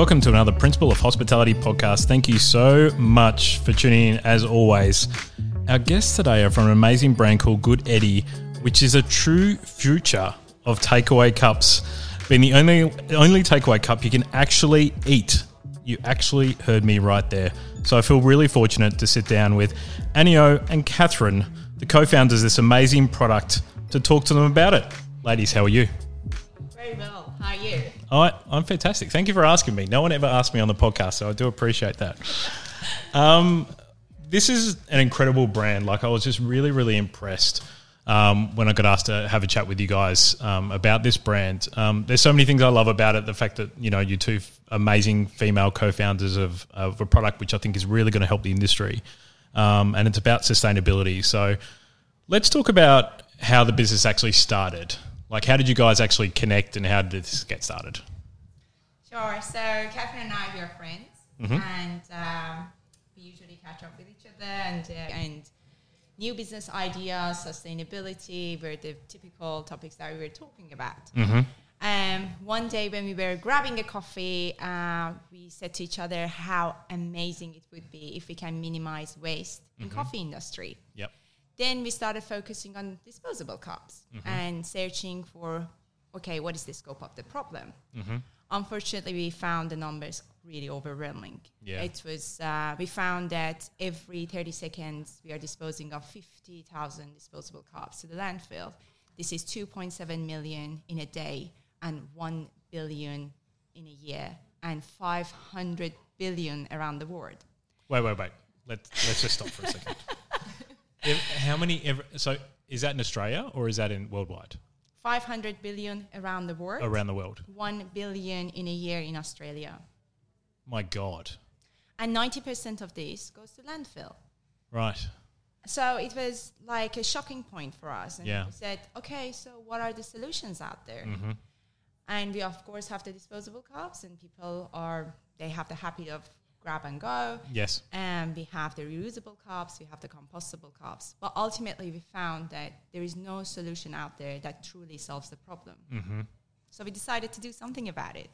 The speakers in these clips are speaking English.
Welcome to another Principle of Hospitality podcast. Thank you so much for tuning in as always. Our guests today are from an amazing brand called Good-Edi, which is a true future of takeaway cups, being the only only takeaway cup you can actually eat. You actually heard me right there. So I feel really fortunate to sit down with Aniyo and Catherine, the co-founders of this amazing product, to talk to them about it. Ladies, how are you? I, I'm fantastic. Thank you for asking me. No one ever asked me on the podcast, so I do appreciate that. Um, this is an incredible brand. Like I was just really, really impressed um, when I got asked to have a chat with you guys um, about this brand. Um, there's so many things I love about it. The fact that you know you two f- amazing female co-founders of, of a product which I think is really going to help the industry, um, and it's about sustainability. So let's talk about how the business actually started. Like, how did you guys actually connect, and how did this get started? Sure. So Catherine and I we are friends, and um, we usually catch up with each other and uh, and new business ideas, sustainability were the typical topics that we were talking about. Um, one day when we were grabbing a coffee, uh, we said to each other how amazing it would be if we can minimize waste in coffee industry. Yep. Then we started focusing on disposable cups and searching for okay what is the scope of the problem unfortunately we found the numbers really overwhelming Yeah. it was uh, we found that every 30 seconds we are disposing of 50000 disposable cups to the landfill this is 2.7 million in a day and 1 billion in a year and 500 billion around the world Wait, wait, wait. Let's let's just stop for a second. How many? Ever, so is that in Australia or is that in worldwide 500 billion around the world around the world? 1 billion in a year in Australia. My God. And 90% of this goes to landfill. Right. So it was like a shocking point for us. And Yeah. we said, okay, so what are the solutions out there? Mm-hmm. And we, of course, have the disposable cups, and people are, they have the habit of grab and go. Yes. And we have the reusable cups, we have the compostable cups. But ultimately, we found that there is no solution out there that truly solves the problem. Mm-hmm. So we decided to do something about it.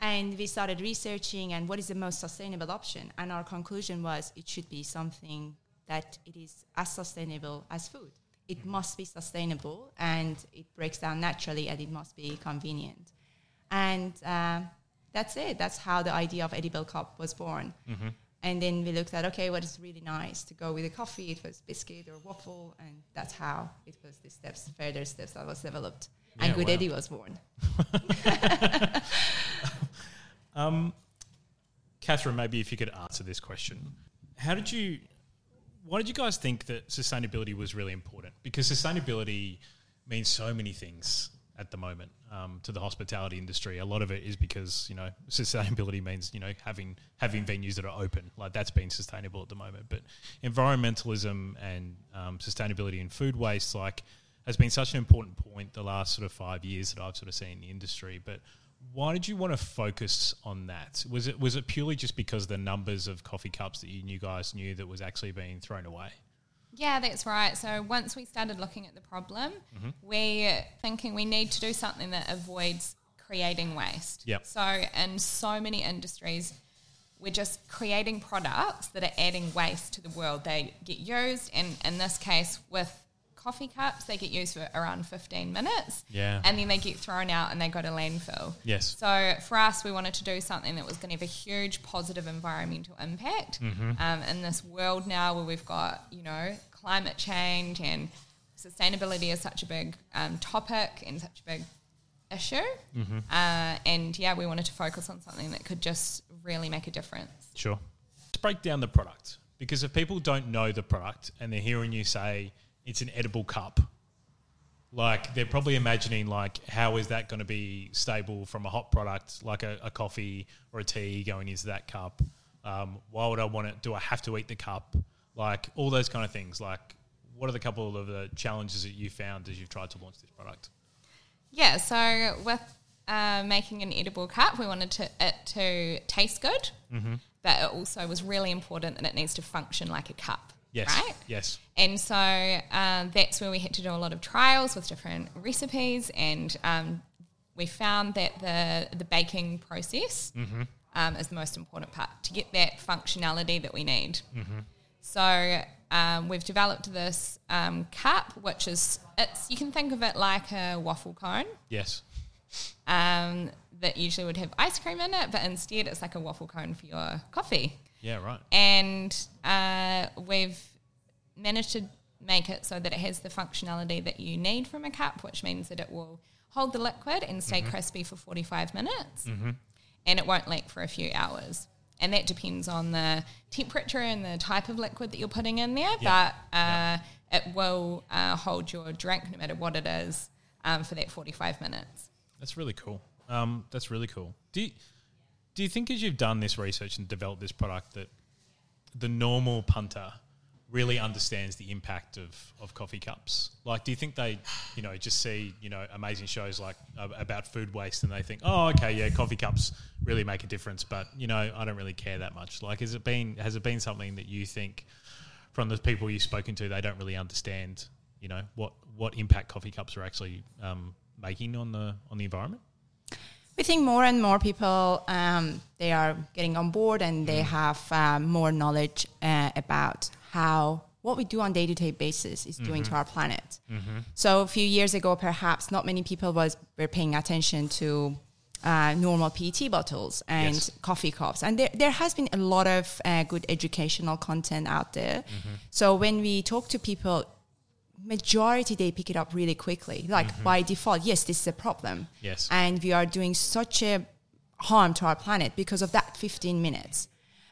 And we started researching and what is the most sustainable option. And our conclusion was it should be something that it is as sustainable as food. It must be sustainable and it breaks down naturally and it must be convenient. And uh, that's it. That's how the idea of edible cup was born. And then we looked at okay, what is really nice to go with a coffee? It was biscuit or waffle, and that's how it was the steps, further steps that was developed. and Good wow. Edi was born. Um, Catherine, maybe if you could answer this question, how did you? Why did you guys think that sustainability was really important? Because sustainability means so many things at the moment um, to the hospitality industry. A lot of it is because you know sustainability means you know having having venues that are open, like that's being sustainable at the moment. But environmentalism and um, sustainability and food waste, like, has been such an important point the last sort of five years that I've sort of seen in the industry. But why did you want to focus on that? Was it was it purely just because the numbers of coffee cups that you guys knew that was actually being thrown away? Yeah, that's right. So once we started looking at the problem, Mm-hmm. we're thinking we need to do something that avoids creating waste. Yep. So in so many industries, we're just creating products that are adding waste to the world. They get used, and in this case, with coffee cups, they get used for around 15 minutes. Yeah. And then they get thrown out and they go to landfill. Yes. So for us, we wanted to do something that was going to have a huge positive environmental impact Mm-hmm. um, in this world now where we've got you know climate change and sustainability is such a big um, topic and such a big issue. Mm-hmm. Uh, and yeah, we wanted to focus on something that could just really make a difference. Sure. Let's break down the product because if people don't know the product and they're hearing you say it's an edible cup, like they're probably imagining like how is that going to be stable from a hot product like a, a coffee or a tea going into that cup? Um, why would I want it? Do I have to eat the cup? Like all those kind of things. Like what are the couple of the challenges that you found as you've tried to launch this product? Yeah, so with uh, making an edible cup, we wanted to, it to taste good, Mm-hmm. but it also was really important that it needs to function like a cup. Yes. Right? Yes. And so um, that's where we had to do a lot of trials with different recipes, and um, we found that the the baking process um, is the most important part to get that functionality that we need. So um, we've developed this um, cup, which is it's you can think of it like a waffle cone Yes. um, that usually would have ice cream in it, but instead it's like a waffle cone for your coffee. Yeah. Right. And uh, we've managed to make it so that it has the functionality that you need from a cup, which means that it will hold the liquid and stay crispy for 45 minutes and it won't leak for a few hours. And that depends on the temperature and the type of liquid that you're putting in there, Yeah. but uh, it will uh, hold your drink no matter what it is um, for that 45 minutes. That's really cool. Um, that's really cool. Do you, do you think as you've done this research and developed this product that the normal punter really understands the impact of, of coffee cups? Like, do you think they, you know, just see, you know, amazing shows like uh, about food waste and they think, oh, okay, yeah, coffee cups really make a difference, but, you know, I don't really care that much. Like, has it been, has it been something that you think from the people you've spoken to, they don't really understand, you know, what, what impact coffee cups are actually um, making on the, on the environment? We think more and more people um, they are getting on board and they have um, more knowledge uh, about how what we do on day to day basis is doing to our planet. So a few years ago, perhaps not many people was were paying attention to uh, normal PET bottles and Yes. coffee cups, and there there has been a lot of uh, good educational content out there. So when we talk to people, majority they pick it up really quickly like by default yes this is a problem Yes. and we are doing such a harm to our planet because of that 15 minutes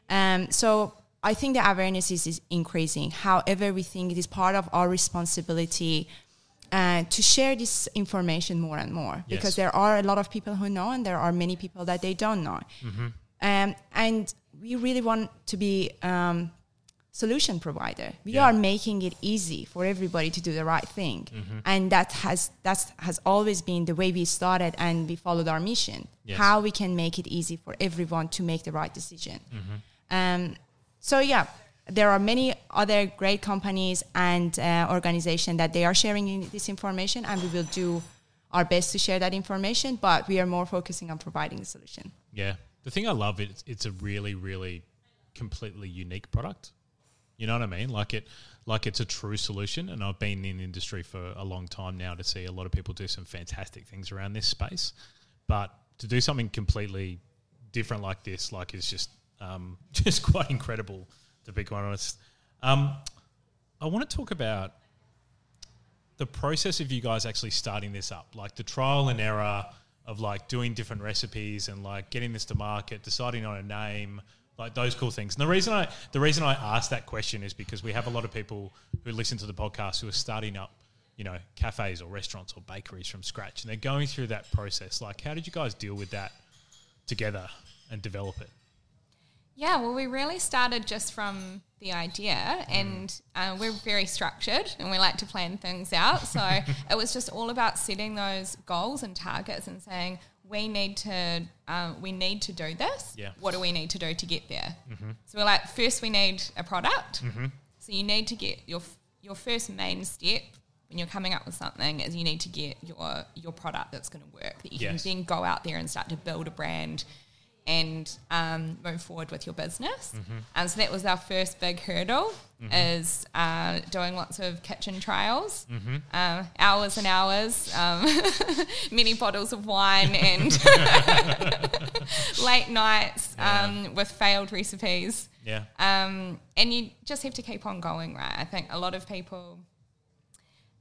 um, so i think the awareness is, is increasing however we think it is part of our responsibility uh, to share this information more and more Yes. because there are a lot of people who know and there are many people that they don't know um, and we really want to be um, solution provider. We Yeah. are making it easy for everybody to do the right thing, and that has that has always been the way we started, and we followed our mission. Yes. How we can make it easy for everyone to make the right decision. Um, so yeah, there are many other great companies and uh, organizations that they are sharing in- this information, and we will do our best to share that information. But we are more focusing on providing the solution. Yeah. The thing I love it's it's a really really completely unique product. You know what I mean? Like it like it's a true solution and I've been in the industry for a long time now to see a lot of people do some fantastic things around this space. But to do something completely different like this like is just um, just quite incredible to be quite honest. Um, I want to talk about the process of you guys actually starting this up, like the trial and error of like doing different recipes and like getting this to market, deciding on a name, like those cool things. And the reason I the reason I asked that question is because we have a lot of people who listen to the podcast who are starting up, you know, cafes or restaurants or bakeries from scratch, and they're going through that process. Like, how did you guys deal with that together and develop it? Yeah, well, we really started just from the idea, and uh, we're very structured and we like to plan things out. So it was just all about setting those goals and targets and saying we need to um, we need to do this. Yeah. What do we need to do to get there? So we're like, first we need a product. So you need to get your your first main step when you're coming up with something is you need to get your your product that's going to work that you Yes. can then go out there and start to build a brand and um, move forward with your business. And so that was our first big hurdle is uh, doing lots of kitchen trials, uh, hours and hours, um, many bottles of wine and late nights um, with failed recipes. Yeah. Um, and you just have to keep on going, right? I think a lot of people,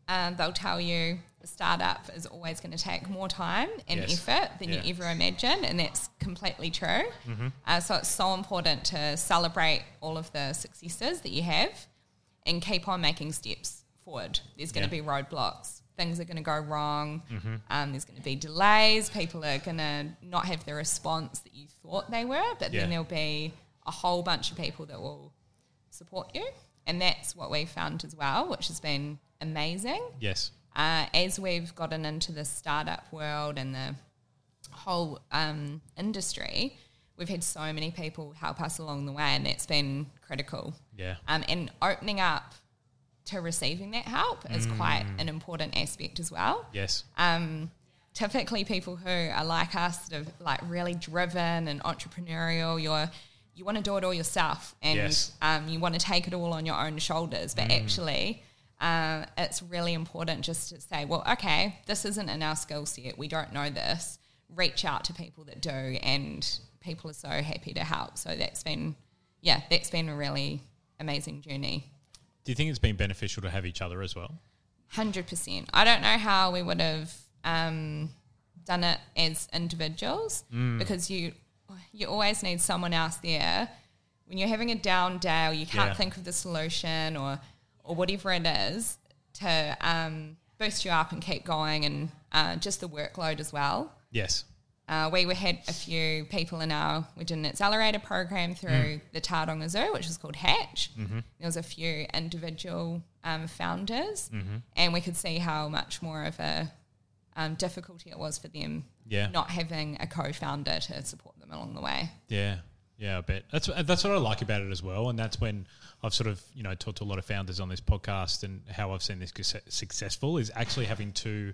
um, they'll tell you the startup is always going to take more time and Yes. effort than Yeah. you ever imagine, and that's completely true. Uh, so it's so important to celebrate all of the successes that you have and keep on making steps forward. There's going to Yeah. be roadblocks. Things are going to go wrong. Um, there's going to be delays. People are going to not have the response that you thought they were, but Yeah. then there'll be a whole bunch of people that will support you. And that's what we found as well, which has been amazing. Yes. Uh, as we've gotten into the startup world and the whole um, industry, we've had so many people help us along the way, and that's been critical. Yeah. Um, and opening up to receiving that help is quite Mm. an important aspect as well. Yes. Um, typically people who are like us, sort of like really driven and entrepreneurial. You're you want to do it all yourself, and Yes. um, you want to take it all on your own shoulders. But actually, uh, it's really important just to say, well, okay, this isn't in our skill set. We don't know this. Reach out to people that do, and people are so happy to help. So that's been, yeah, that's been a really amazing journey. Do you think it's been beneficial to have each other as well? Hundred percent. I don't know how we would have um, done it as individuals because you you always need someone else there when you're having a down day or you can't Yeah. think of the solution or or whatever it is to um, boost you up and keep going and uh, just the workload as well. Yes. Uh, we had a few people in our we did an accelerator program through the Tauranga Zoo, which is called Hatch. There was a few individual um, founders, and we could see how much more of a um, difficulty it was for them Yeah. not having a co-founder to support them along the way. Yeah, yeah, I bet that's that's what I like about it as well, and that's when I've sort of you know talked to a lot of founders on this podcast, and how I've seen this successful is actually having two,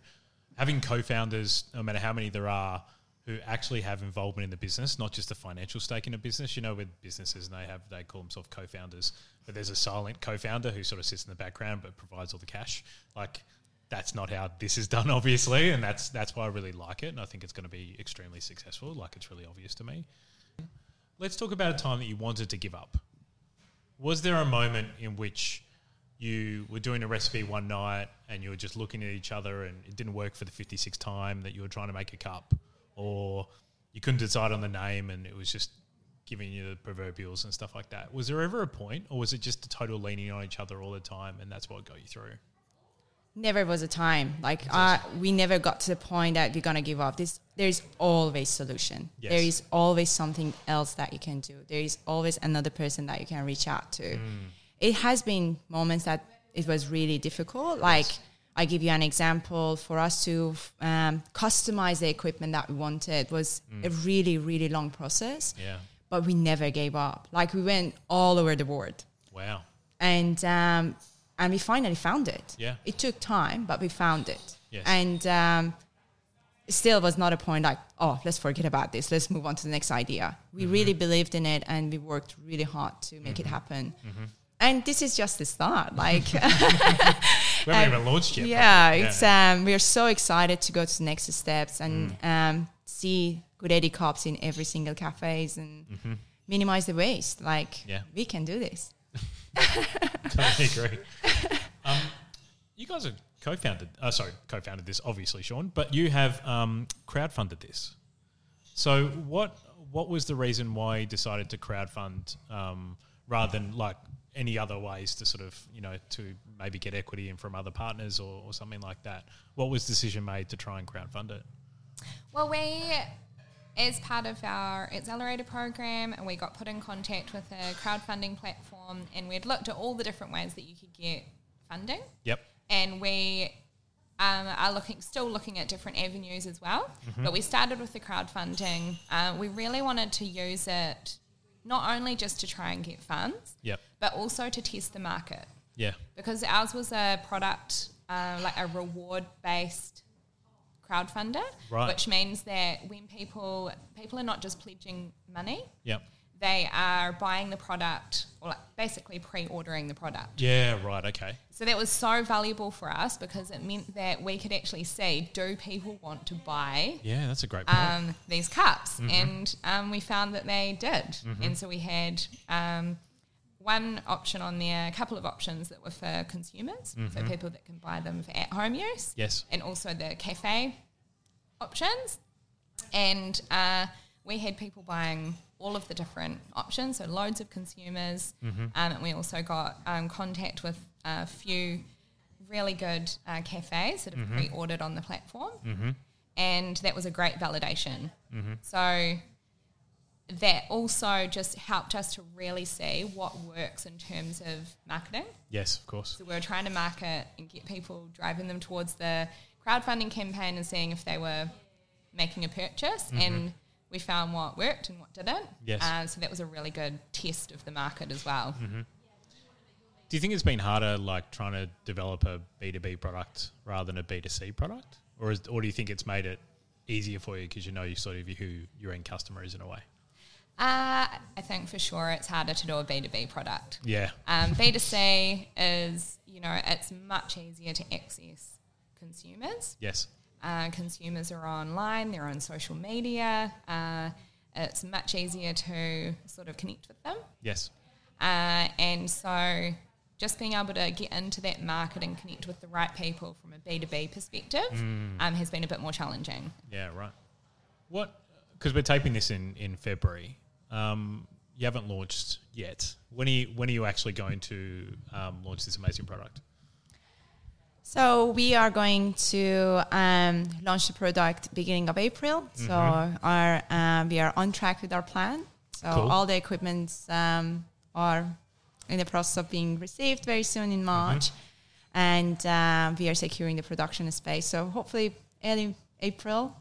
having co-founders, no matter how many there are, who actually have involvement in the business, not just a financial stake in a business. You know, with businesses, and they have they call themselves co-founders, but there's a silent co-founder who sort of sits in the background but provides all the cash. Like that's not how this is done, obviously, and that's that's why I really like it, and I think it's going to be extremely successful. Like it's really obvious to me. Let's talk about a time that you wanted to give up. Was there a moment in which you were doing a recipe one night and you were just looking at each other and it didn't work for the 56th time that you were trying to make a cup, or you couldn't decide on the name and it was just giving you the proverbials and stuff like that? Was there ever a point, or was it just a total leaning on each other all the time and that's what got you through? Never was a time like uh, we never got to the point that we're gonna give up. This there is always solution. Yes. There is always something else that you can do. There is always another person that you can reach out to. Mm. It has been moments that it was really difficult. Like I give you an example. For us to um, customize the equipment that we wanted was a really really long process. Yeah. But we never gave up. Like we went all over the world Wow. and um, and we finally found it. Yeah. it took time, but we found it. Yes. And um, still was not a point like, oh, let's forget about this. Let's move on to the next idea. We Mm-hmm. really believed in it, and we worked really hard to make it happen. And this is just the start. Like, We haven't even launched yet. yeah, probably. it's um, we are so excited to go to the next steps and Mm. um, see good Edi cups in every single cafes and minimize the waste. Like, Mm-hmm. Yeah. we can do this. Totally agree. Um, you guys are co-founded. Uh, sorry, co-founded this, obviously, Sean. But you have um, crowdfunded this. So what what was the reason why you decided to crowdfund um, rather than like any other ways to sort of you know to maybe get equity in from other partners or, or something like that? What was the decision made to try and crowdfund it? Well, we, as part of our accelerator program, and we got put in contact with a crowdfunding platform, and we'd looked at all the different ways that you could get funding, Yep. and we um, are looking, still looking at different avenues as well. But we started with the crowdfunding. Uh, we really wanted to use it not only just to try and get funds, Yep. but also to test the market Yeah. because ours was a product uh, like a reward based crowdfunder, Right. which means that when people people are not just pledging money, Yep. they are buying the product or like basically pre-ordering the product. Yeah. Right. Okay. So that was so valuable for us because it meant that we could actually see do people want to buy Yeah, that's a great point. um, these cups, and um, we found that they did. And so we had um, one option on there, a couple of options that were for consumers, so people that can buy them for at-home use, yes. and also the cafe options. And uh, we had people buying all of the different options, so loads of consumers. Um, and we also got um, contact with a few really good uh, cafes that have pre-ordered on the platform, and that was a great validation. So that also just helped us to really see what works in terms of marketing. Yes. Of course. So we were trying to market and get people driving them towards the crowdfunding campaign and seeing if they were making a purchase. And we found what worked and what didn't. Yes. Uh, so that was a really good test of the market as well. Do you think it's been harder, like trying to develop a B two B product rather than a B two C product, or is, or do you think it's made it easier for you because you know you sort of who your end customer is in a way? Uh, I think for sure it's harder to do a B2B product. Yeah. Um, B2C is, you know, it's much easier to access consumers. Yes. Uh, consumers are online, they're on social media. Uh, it's much easier to sort of connect with them. Yes. Uh, and so just being able to get into that market and connect with the right people from a B2B perspective um, has been a bit more challenging. Yeah. Right. What? Because we're taping this in in February. Um, you haven't launched yet. When are you, when are you actually going to um, launch this amazing product? So we are going to um, launch the product beginning of April. So our um, we are on track with our plan. So Cool. all the equipments um, are in the process of being received very soon in March, and um, we are securing the production space. So hopefully early April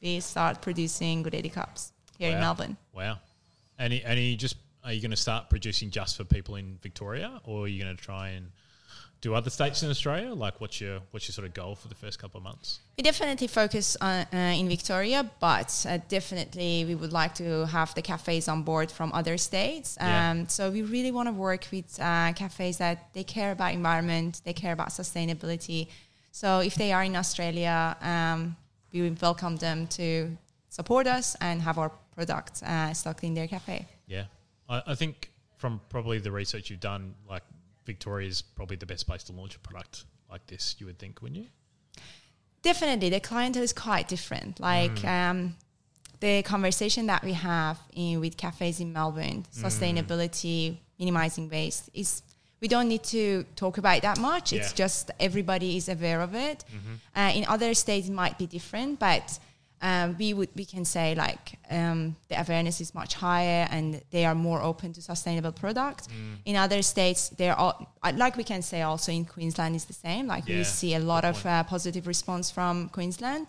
we start producing Good-Edi cups here in Melbourne. Wow. And and you just are you going to start producing just for people in Victoria, or are you going to try and do other states in Australia? Like, what's your what's your sort of goal for the first couple of months? We definitely focus on uh, in Victoria, but uh, definitely we would like to have the cafes on board from other states. Um, Yeah. So we really want to work with uh, cafes that they care about environment, they care about sustainability. So if they are in Australia, um, we would welcome them to support us and have our product uh, stocked in their cafe. Yeah, I, I think from probably the research you've done, like Victoria is probably the best place to launch a product like this. You would think, wouldn't you? Definitely, the clientele is quite different. Like um, the conversation that we have in with cafes in Melbourne, sustainability, minimizing waste is we don't need to talk about it that much. It's just everybody is aware of it. Uh, in other states, it might be different, but um, we would we can say like um, the awareness is much higher and they are more open to sustainable products. In other states, they're all uh, like we can say also in Queensland is the same. Like Yeah, we see a lot of uh, positive response from Queensland.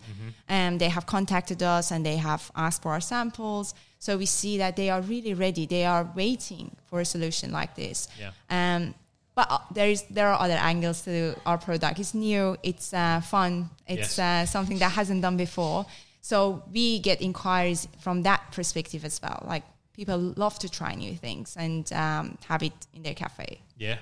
Um, they have contacted us and they have asked for our samples. So we see that they are really ready. They are waiting for a solution like this. Yeah. Um, but uh, there is there are other angles to our product. It's new. It's uh, fun. It's Yes. uh, something that hasn't done before. So we get inquiries from that perspective as well. Like people love to try new things and um, have it in their cafe. Yeah.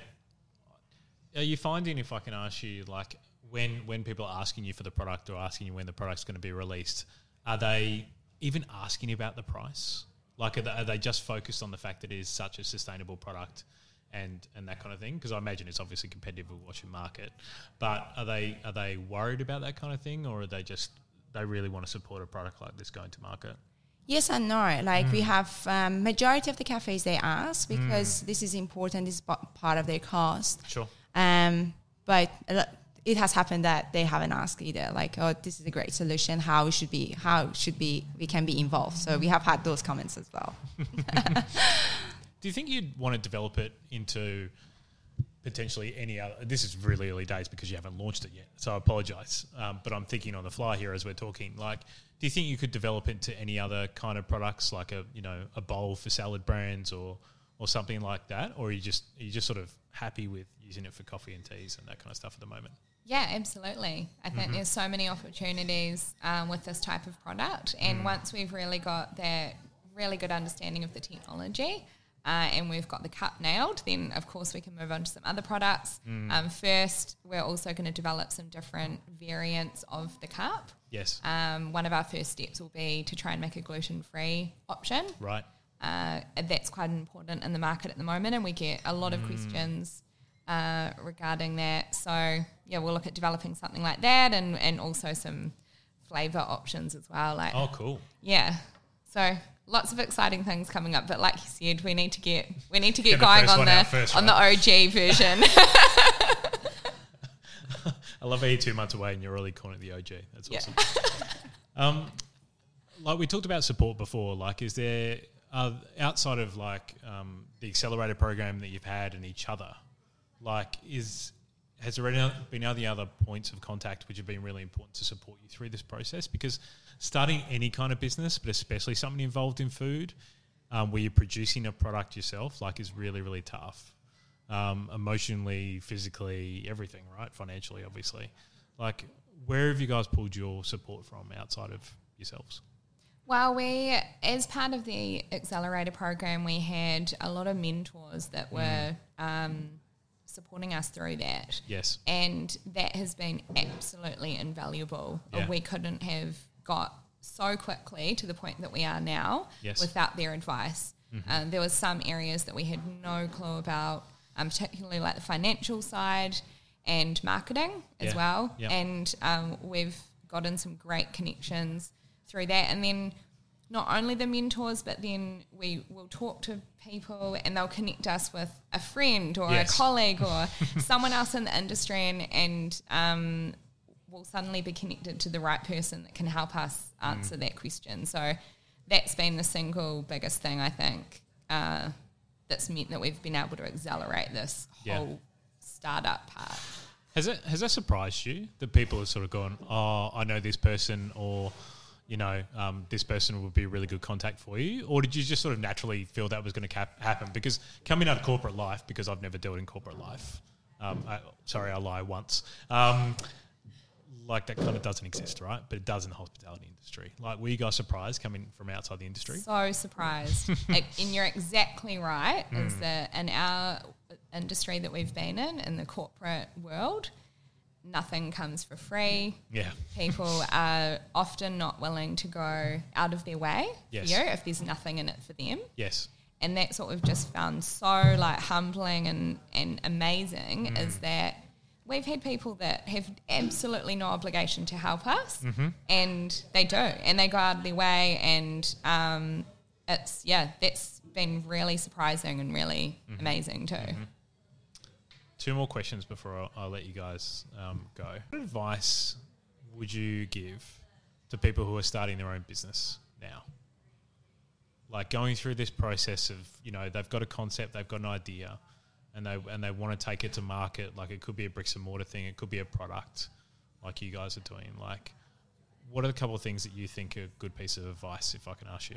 Are you finding, if I can ask you, like when when people are asking you for the product or asking you when the product's going to be released, are they even asking about the price? Like, are they, are they just focused on the fact that it is such a sustainable product and and that kind of thing? Because I imagine it's obviously competitive with what's your market, but are they are they worried about that kind of thing, or are they just they really want to support a product like this going to market? Yes and no. Like Mm. we have um, majority of the cafes they ask because this is important. This is pa- part of their cost. Sure. Um, but it has happened that they haven't asked either. Like, oh, this is a great solution. How we should be? How should be? We can be involved. So we have had those comments as well. Do you think you'd want to develop it into potentially any other? This is really early days because you haven't launched it yet, so I apologise. Um, but I'm thinking on the fly here as we're talking. Like, do you think you could develop it into any other kind of products, like a you know a bowl for salad brands or or something like that, or are you just are you just sort of happy with using it for coffee and teas and that kind of stuff at the moment? Yeah, absolutely. I think there's so many opportunities um, with this type of product, and once we've really got that really good understanding of the technology. Uh, and we've got the cup nailed, then of course we can move on to some other products. Um, first, we're also going to develop some different variants of the cup. Yes. Um, one of our first steps will be to try and make a gluten free option. right. Uh, that's quite important in the market at the moment, and we get a lot of questions uh, regarding that. So, yeah, we'll look at developing something like that, and, and also some flavor options as well. Like, Oh, cool. yeah, so lots of exciting things coming up. But like you said, we need to get we need to get, Get going on the first, on the OG version. I love how you're two months away and you're already calling it the OG. That's Yeah. awesome. um, like we talked about support before. Like, is there uh, outside of like um, the accelerator program that you've had and each other? Like, is has there any- been any other points of contact which have been really important to support you through this process? Because starting any kind of business, but especially something involved in food, um, where you're producing a product yourself, like, is really really tough um, emotionally, physically, everything, right? Financially, obviously. Like, where have you guys pulled your support from outside of yourselves? Well, we, as part of the accelerator program, we had a lot of mentors that were um, supporting us through that. Yes. And that has been absolutely invaluable. Yeah. We couldn't have got so quickly to the point that we are now Yes. without their advice. Um, there was some areas that we had no clue about, um, particularly like the financial side and marketing as Yeah. well. Yeah. And um, we've gotten some great connections through that. And then not only the mentors, but then we will talk to people and they'll connect us with a friend or Yes. a colleague or someone else in the industry and, and um, we'll suddenly be connected to the right person that can help us answer that question. So that's been the single biggest thing I think uh, that's meant that we've been able to accelerate this Yeah. whole startup part. Has it has that surprised you that people have sort of gone, oh, I know this person, or you know, um, this person would be a really good contact for you, or did you just sort of naturally feel that was going to cap- happen? Because coming out of corporate life, because I've never dealt in corporate life, um, I, sorry, I lie once. Um, like that kind of doesn't exist, right? But it does in the hospitality industry. Like, were you guys surprised coming from outside the industry? So surprised. and you're exactly right. Hmm. Is that in our industry that we've been in, in the corporate world, nothing comes for free. Yeah, People are often not willing to go out of their way Yes. for you if there's nothing in it for them. yes, And that's what we've just found so like humbling and, and amazing Mm. is that we've had people that have absolutely no obligation to help us Mm-hmm. and they do and they go out of their way and um, it's yeah that's been really surprising and really Mm-hmm. amazing too Two more questions before I'll, I'll let you guys um, go. What advice would you give to people who are starting their own business now? Like going through this process of, you know, they've got a concept, they've got an idea, and they and they want to take it to market. Like it could be a bricks and mortar thing, it could be a product, like you guys are doing. Like, what are a couple of things that you think are a good piece of advice, if I can ask you?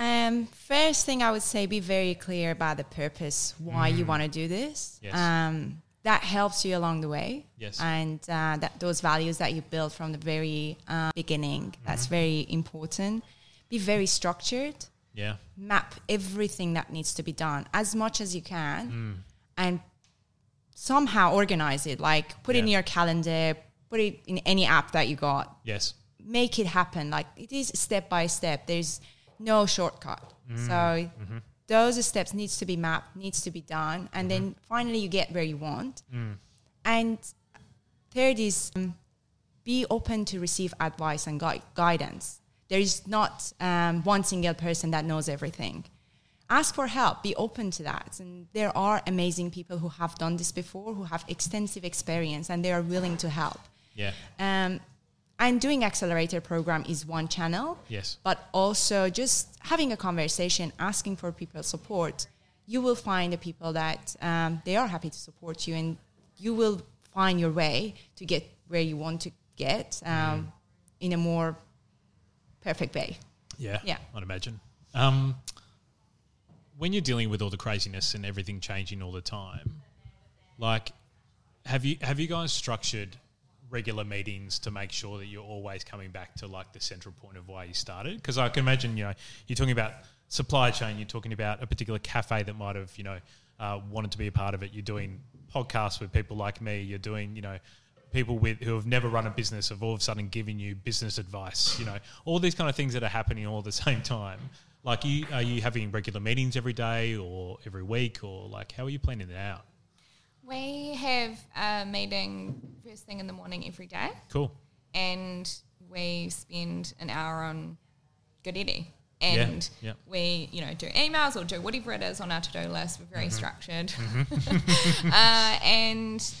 Um, first thing I would say, be very clear about the purpose, why you want to do this. Yes. Um, that helps you along the way. Yes. And uh, that those values that you build from the very uh, beginning, that's very important. Be very structured. Yeah, Map everything that needs to be done as much as you can, and somehow organize it. Like put it in your calendar, put it in any app that you got yes, make it happen. Like it is step by step. There's no shortcut. So those steps needs to be mapped, needs to be done, and then finally you get where you want. And third is um, be open to receive advice and gui- guidance. There is not um, one single person that knows everything. Ask for help. Be open to that. And there are amazing people who have done this before, who have extensive experience, and they are willing to help. yeah, Um, and doing accelerator program is one channel. Yes. But also just having a conversation, asking for people's support, you will find the people that um, they are happy to support you, and you will find your way to get where you want to get um, in a more perfect way. Yeah, Yeah. I'd imagine. Um, when you're dealing with all the craziness and everything changing all the time, like, have you have you guys structured regular meetings to make sure that you're always coming back to like the central point of why you started? Because I can imagine, you know, you're talking about supply chain, you're talking about a particular cafe that might have, you know, uh, wanted to be a part of it. You're doing podcasts with people like me. You're doing, you know, people with who have never run a business have all of a sudden giving you business advice. You know, all these kind of things that are happening all at the same time. Like, you are you having regular meetings every day or every week, or like how are you planning it out? We have a meeting first thing in the morning every day Cool. and we spend an hour on Good-Edi. And yeah. we, you know, do emails or do whatever it is on our to-do list. We're very mm-hmm. structured. Mm-hmm. uh, and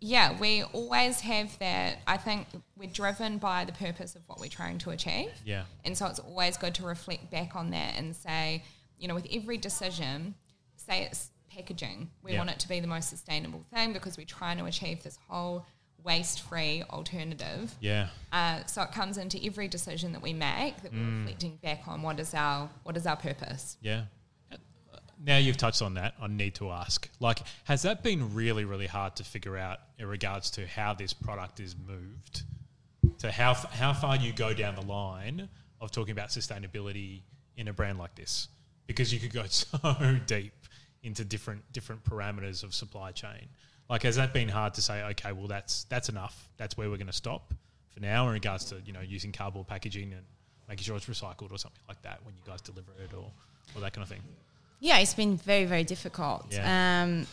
yeah, we always have that. I think we're driven by the purpose of what we're trying to achieve. Yeah. And so it's always good to reflect back on that and say, you know, with every decision, say it's packaging. We Yeah. want it to be the most sustainable thing because we're trying to achieve this whole waste-free alternative. Yeah. Uh, so it comes into every decision that we make that we're reflecting back on what is our what is our purpose. Yeah. Now you've touched on that, I need to ask. Like, has that been really, really hard to figure out in regards to how this product is moved to how f- how far you go down the line of talking about sustainability in a brand like this, because you could go so deep into different different parameters of supply chain. Like, has that been hard to say? Okay, well, that's that's enough. That's where we're going to stop for now in regards to you know using cardboard packaging and making sure it's recycled or something like that when you guys deliver it or or that kind of thing. Yeah, it's been very, very difficult. Yeah. Um,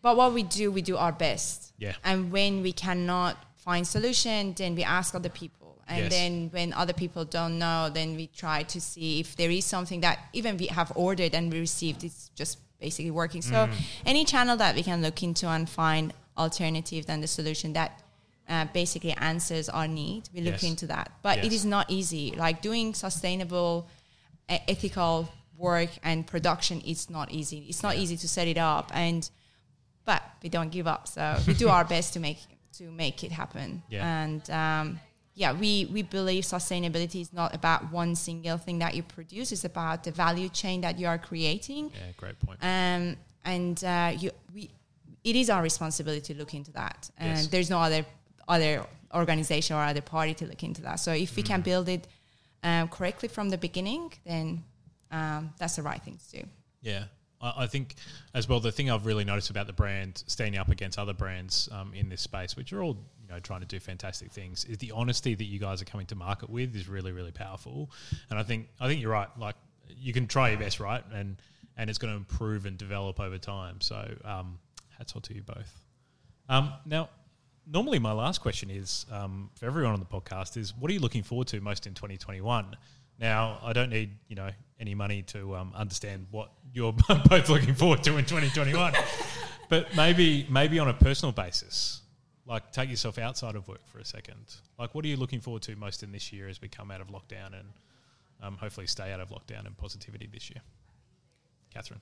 but what we do, we do our best. Yeah. And when we cannot find solution, then we ask other people. And Yes. then when other people don't know, then we try to see if there is something that even we have ordered and we received, it's just basically working. So Mm. any channel that we can look into and find alternative than the solution that uh, basically answers our need, we look Yes. into that. But it Yes. is not easy. Like doing sustainable, e- ethical work and production is not easy. It's not easy to set it up, and but we don't give up. So we do our best to make to make it happen. Yeah. And um, yeah, we we believe sustainability is not about one single thing that you produce. It's about the value chain that you are creating. Yeah, great point. Um, and uh, you, we, it is our responsibility to look into that. And Yes. there's no other other organization or other party to look into that. So if we Mm. can build it um, correctly from the beginning, then um, that's the right thing to do. Yeah. I think as well, the thing I've really noticed about the brand standing up against other brands um, in this space, which are all know trying to do fantastic things, is the honesty that you guys are coming to market with is really really powerful. And I think I think you're right. Like you can try your best, right, and and it's going to improve and develop over time. So um, hats off to you both. Um, now, normally my last question is um, for everyone on the podcast is what are you looking forward to most in 2021? Now, I don't need you know any money to um, understand what you're both looking forward to in 2021, but maybe maybe on a personal basis, like take yourself outside of work for a second. Like, what are you looking forward to most in this year as we come out of lockdown and um, hopefully stay out of lockdown and positivity this year? Catherine.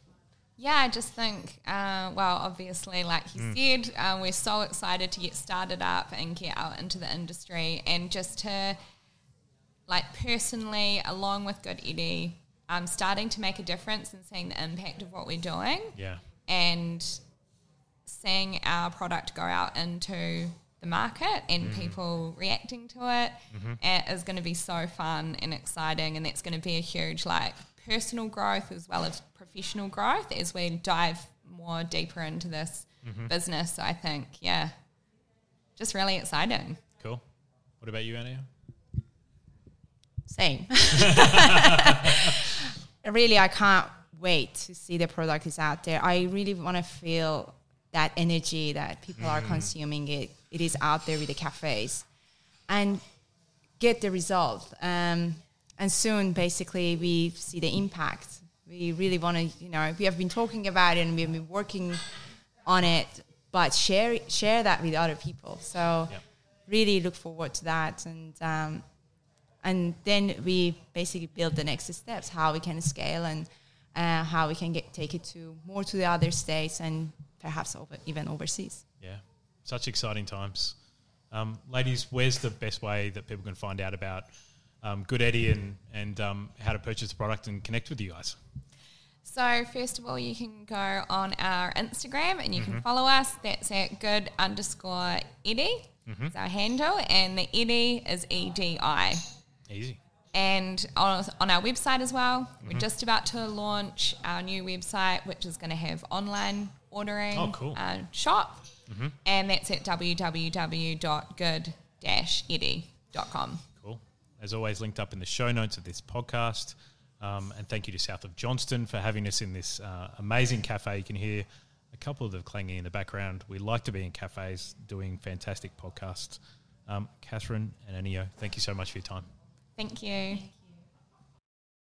Yeah, I just think, uh, well, obviously, like you Mm. said, uh, we're so excited to get started up and get out into the industry and just to, like, personally, along with Good-Edi, um, starting to make a difference and seeing the impact of what we're doing Yeah. and seeing our product go out into the market and people reacting to it uh, is going to be so fun and exciting and that's going to be a huge like personal growth as well as professional growth as we dive more deeper into this business so i think yeah just really exciting Cool. What about you, Anna? Same. really, I can't wait to see the product is out there. I really want to feel that energy that people are consuming it. It is out there with the cafes, and get the result. Um, and soon, basically, we see the impact. We really want to, you know, we have been talking about it and we've been working on it, but share share that with other people. So, really look forward to that and. Um, and then we basically build the next steps how we can scale and uh, how we can get take it to more to the other states and perhaps over, even overseas Yeah, such exciting times. Um, ladies, where's the best way that people can find out about um, Good-Edi and, and um, how to purchase the product and connect with you guys? So first of all, you can go on our Instagram and you Mm-hmm. can follow us. That's at good underscore Edi. Mm-hmm. It's our handle, and the Edi is E D I. Easy. And on, on our website as well, Mm-hmm. we're just about to launch our new website, which is going to have online ordering Oh, cool. uh, shop, and that's at www.good-edi.com. Cool. As always, linked up in the show notes of this podcast. Um, and thank you to South of Johnston for having us in this uh, amazing cafe. You can hear a couple of the clanging in the background. We like to be in cafes doing fantastic podcasts. Um, Catherine and Aniyo, thank you so much for your time. Thank you.